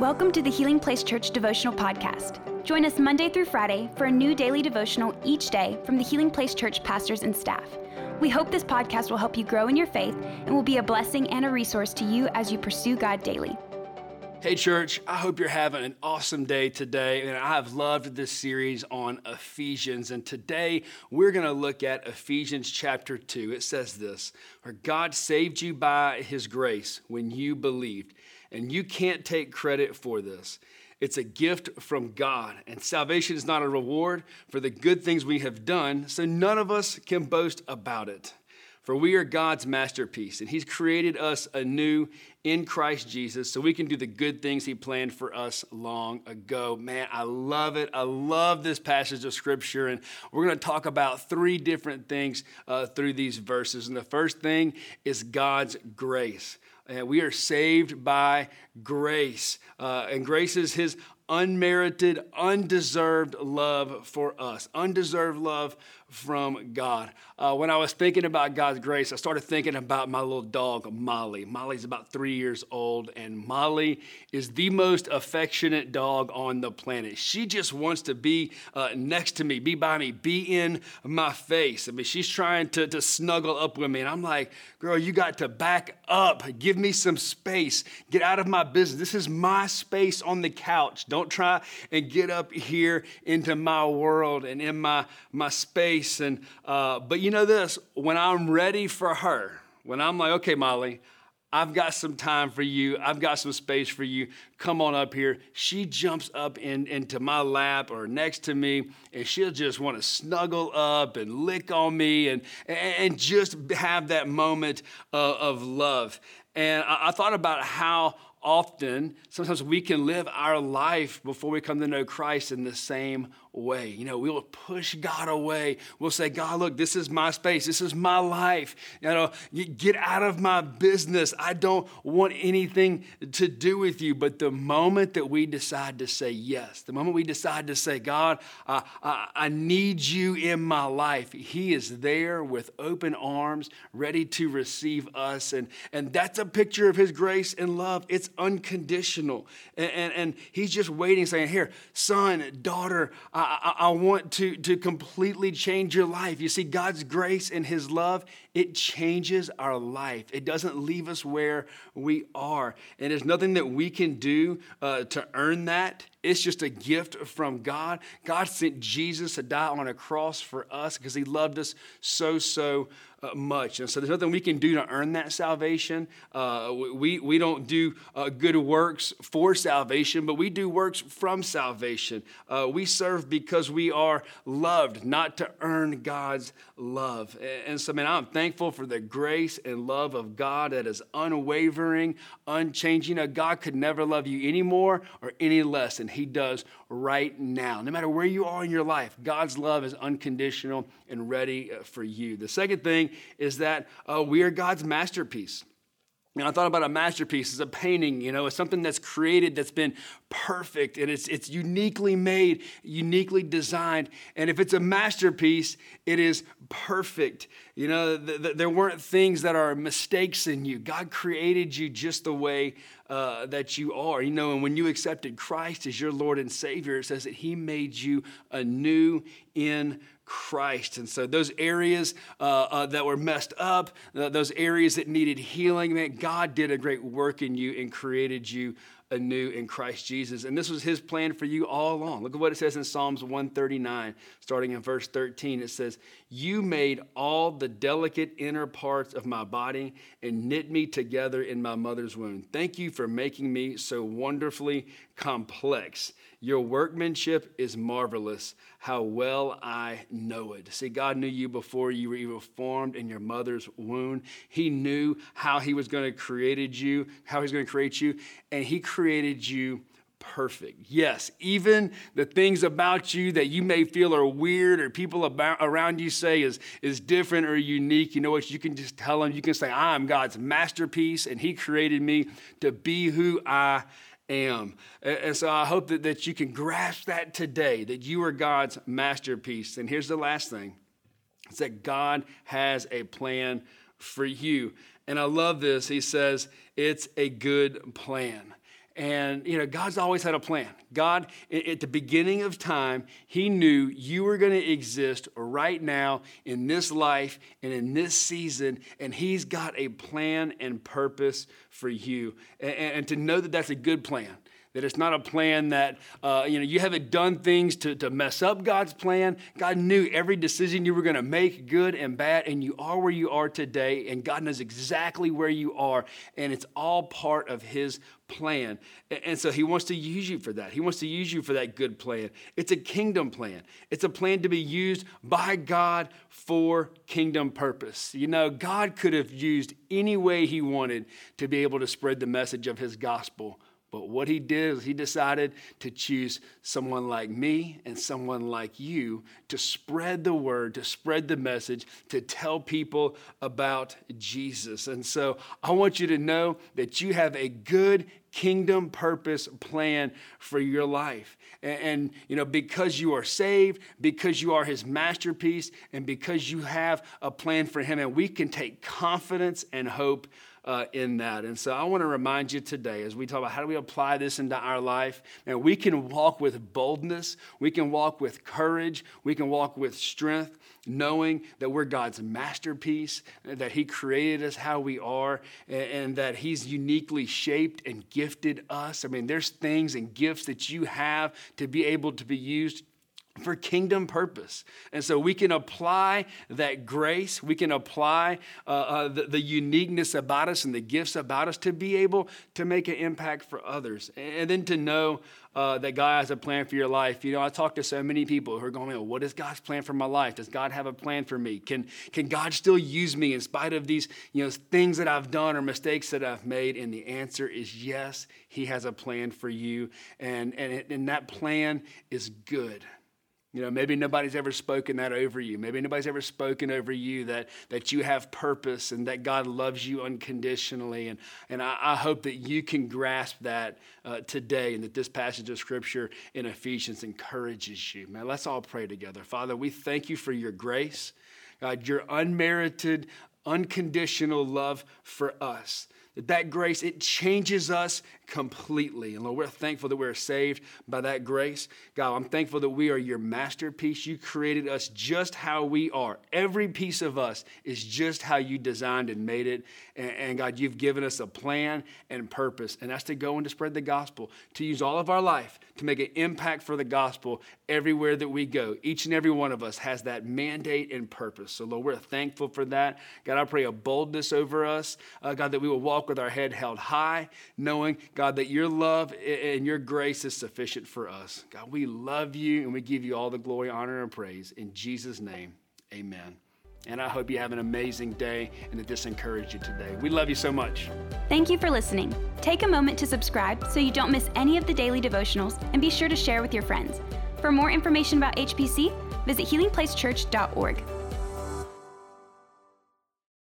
Welcome to the Healing Place Church Devotional Podcast. Join us Monday through Friday for a new daily devotional each day from the Healing Place Church pastors and staff. We hope this podcast will help you grow in your faith and will be a blessing and a resource to you as you pursue God daily. Hey, church, I hope you're having an awesome day today. And I have loved this series on Ephesians. And today we're going to look at Ephesians chapter 2. It says this where God saved you by his grace when you believed. And you can't take credit for this. It's a gift from God. And salvation is not a reward for the good things we have done, so none of us can boast about it. For we are God's masterpiece, and He's created us anew in Christ Jesus so we can do the good things He planned for us long ago. Man, I love it. I love this passage of Scripture, and we're going to talk about three different things uh, through these verses. And the first thing is God's grace. And we are saved by grace, uh, and grace is His unmerited, undeserved love for us, undeserved love from God. Uh, when I was thinking about God's grace, I started thinking about my little dog, Molly. Molly's about three years old, and Molly is the most affectionate dog on the planet. She just wants to be uh, next to me, be by me, be in my face. I mean, she's trying to, to snuggle up with me, and I'm like, girl, you got to back up. Give me some space. Get out of my business. This is my space on the couch. Don't try and get up here into my world and in my, my space and uh, but you know this, when I'm ready for her, when I'm like, okay, Molly, I've got some time for you. I've got some space for you. Come on up here. She jumps up in, into my lap or next to me, and she'll just want to snuggle up and lick on me and, and just have that moment of, of love. And I, I thought about how often, sometimes we can live our life before we come to know Christ in the same way. You know, we will push God away. We'll say, God, look, this is my space. This is my life. You know, get out of my business. I don't want anything to do with you. But the moment that we decide to say yes, the moment we decide to say, God, I, I, I need you in my life, He is there with open arms, ready to receive us. And, and that's a picture of His grace and love. It's unconditional. And, and, and He's just waiting, saying, Here, son, daughter, I, I, I, want to, to completely change your life. You see, God's grace and His love, it changes our life. It doesn't leave us where we are. And there's nothing that we can do uh, to earn that. It's just a gift from God. God sent Jesus to die on a cross for us because He loved us so, so uh, much. And so there's nothing we can do to earn that salvation. Uh, we, we don't do uh, good works for salvation, but we do works from salvation. Uh, we serve because we are loved, not to earn God's love. And so, man, I'm thankful for the grace and love of God that is unwavering, unchanging. Now, God could never love you any more or any less than He does right now. No matter where you are in your life, God's love is unconditional and ready uh, for you. The second thing is that uh, we are God's masterpiece. And I thought about a masterpiece as a painting, you know, it's something that's created that's been perfect and it's, it's uniquely made, uniquely designed. And if it's a masterpiece, it is perfect. You know, th- th- there weren't things that are mistakes in you. God created you just the way uh, that you are. You know, and when you accepted Christ as your Lord and Savior, it says that He made you anew in Christ. And so, those areas uh, uh, that were messed up, uh, those areas that needed healing, man, God did a great work in you and created you anew in Christ Jesus. And this was his plan for you all along. Look at what it says in Psalms 139, starting in verse 13. It says, You made all the delicate inner parts of my body and knit me together in my mother's womb. Thank you for making me so wonderfully complex. Your workmanship is marvelous. How well I know it. See, God knew you before you were even formed in your mother's womb. He knew how He was going to created you, how He was going to create you, and He created you perfect. Yes, even the things about you that you may feel are weird or people about, around you say is, is different or unique, you know what? You can just tell them, you can say, I'm God's masterpiece and He created me to be who I am. And so I hope that, that you can grasp that today, that you are God's masterpiece. And here's the last thing it's that God has a plan for you. And I love this. He says, it's a good plan. And, you know, God's always had a plan. God, at the beginning of time, He knew you were going to exist right now in this life and in this season. And He's got a plan and purpose for you. And, and to know that that's a good plan that it's not a plan that uh, you know you haven't done things to, to mess up god's plan. God knew every decision you were going to make good and bad and you are where you are today and god knows exactly where you are and it's all part of his plan. And so he wants to use you for that. He wants to use you for that good plan. It's a kingdom plan. It's a plan to be used by god for kingdom purpose. You know god could have used any way he wanted to be able to spread the message of his gospel but what he did is he decided to choose someone like me and someone like you to spread the word, to spread the message, to tell people about Jesus. And so I want you to know that you have a good kingdom purpose plan for your life. And, and, you know, because you are saved, because you are his masterpiece, and because you have a plan for him, and we can take confidence and hope uh, in that. And so I want to remind you today, as we talk about how do we apply this into our life, and we can walk with boldness, we can walk with courage, we can walk with strength, knowing that we're God's masterpiece, that He created us how we are, and, and that He's uniquely shaped and gifted us. I mean, there's things and gifts that you have to be able to be used for kingdom purpose. And so we can apply that grace, we can apply uh, uh, the, the, uniqueness about us and the gifts about us to be able to make an impact for others. And then to know uh, that God has a plan for your life. You know, I talk to so many people who are going, what is God's plan for my life? Does God have a plan for me? Can, can God still use me in spite of these you know, things that I've done or mistakes that I've made? And the answer is yes, He has a plan for you. And, and, and that plan is good. You know, maybe nobody's ever spoken that over you. Maybe nobody's ever spoken over you that, that you have purpose and that God loves you unconditionally. And, and I, I hope that you can grasp that uh, today and that this passage of Scripture in Ephesians encourages you. Man, let's all pray together. Father, we thank you for your grace, God, your unmerited, unconditional love for us that grace it changes us completely. And lord we're thankful that we're saved by that grace. God i'm thankful that we are your masterpiece. You created us just how we are. Every piece of us is just how you designed and made it. And, and god you've given us a plan and purpose. And that's to go and to spread the gospel to use all of our life to make an impact for the gospel everywhere that we go. Each and every one of us has that mandate and purpose. So lord we're thankful for that. God i pray a boldness over us uh, god that we will walk walk with our head held high, knowing, God, that your love and your grace is sufficient for us. God, we love you and we give you all the glory, honor, and praise. In Jesus' name, amen. And I hope you have an amazing day and that this encouraged you today. We love you so much. Thank you for listening. Take a moment to subscribe so you don't miss any of the daily devotionals and be sure to share with your friends. For more information about HPC, visit healingplacechurch.org.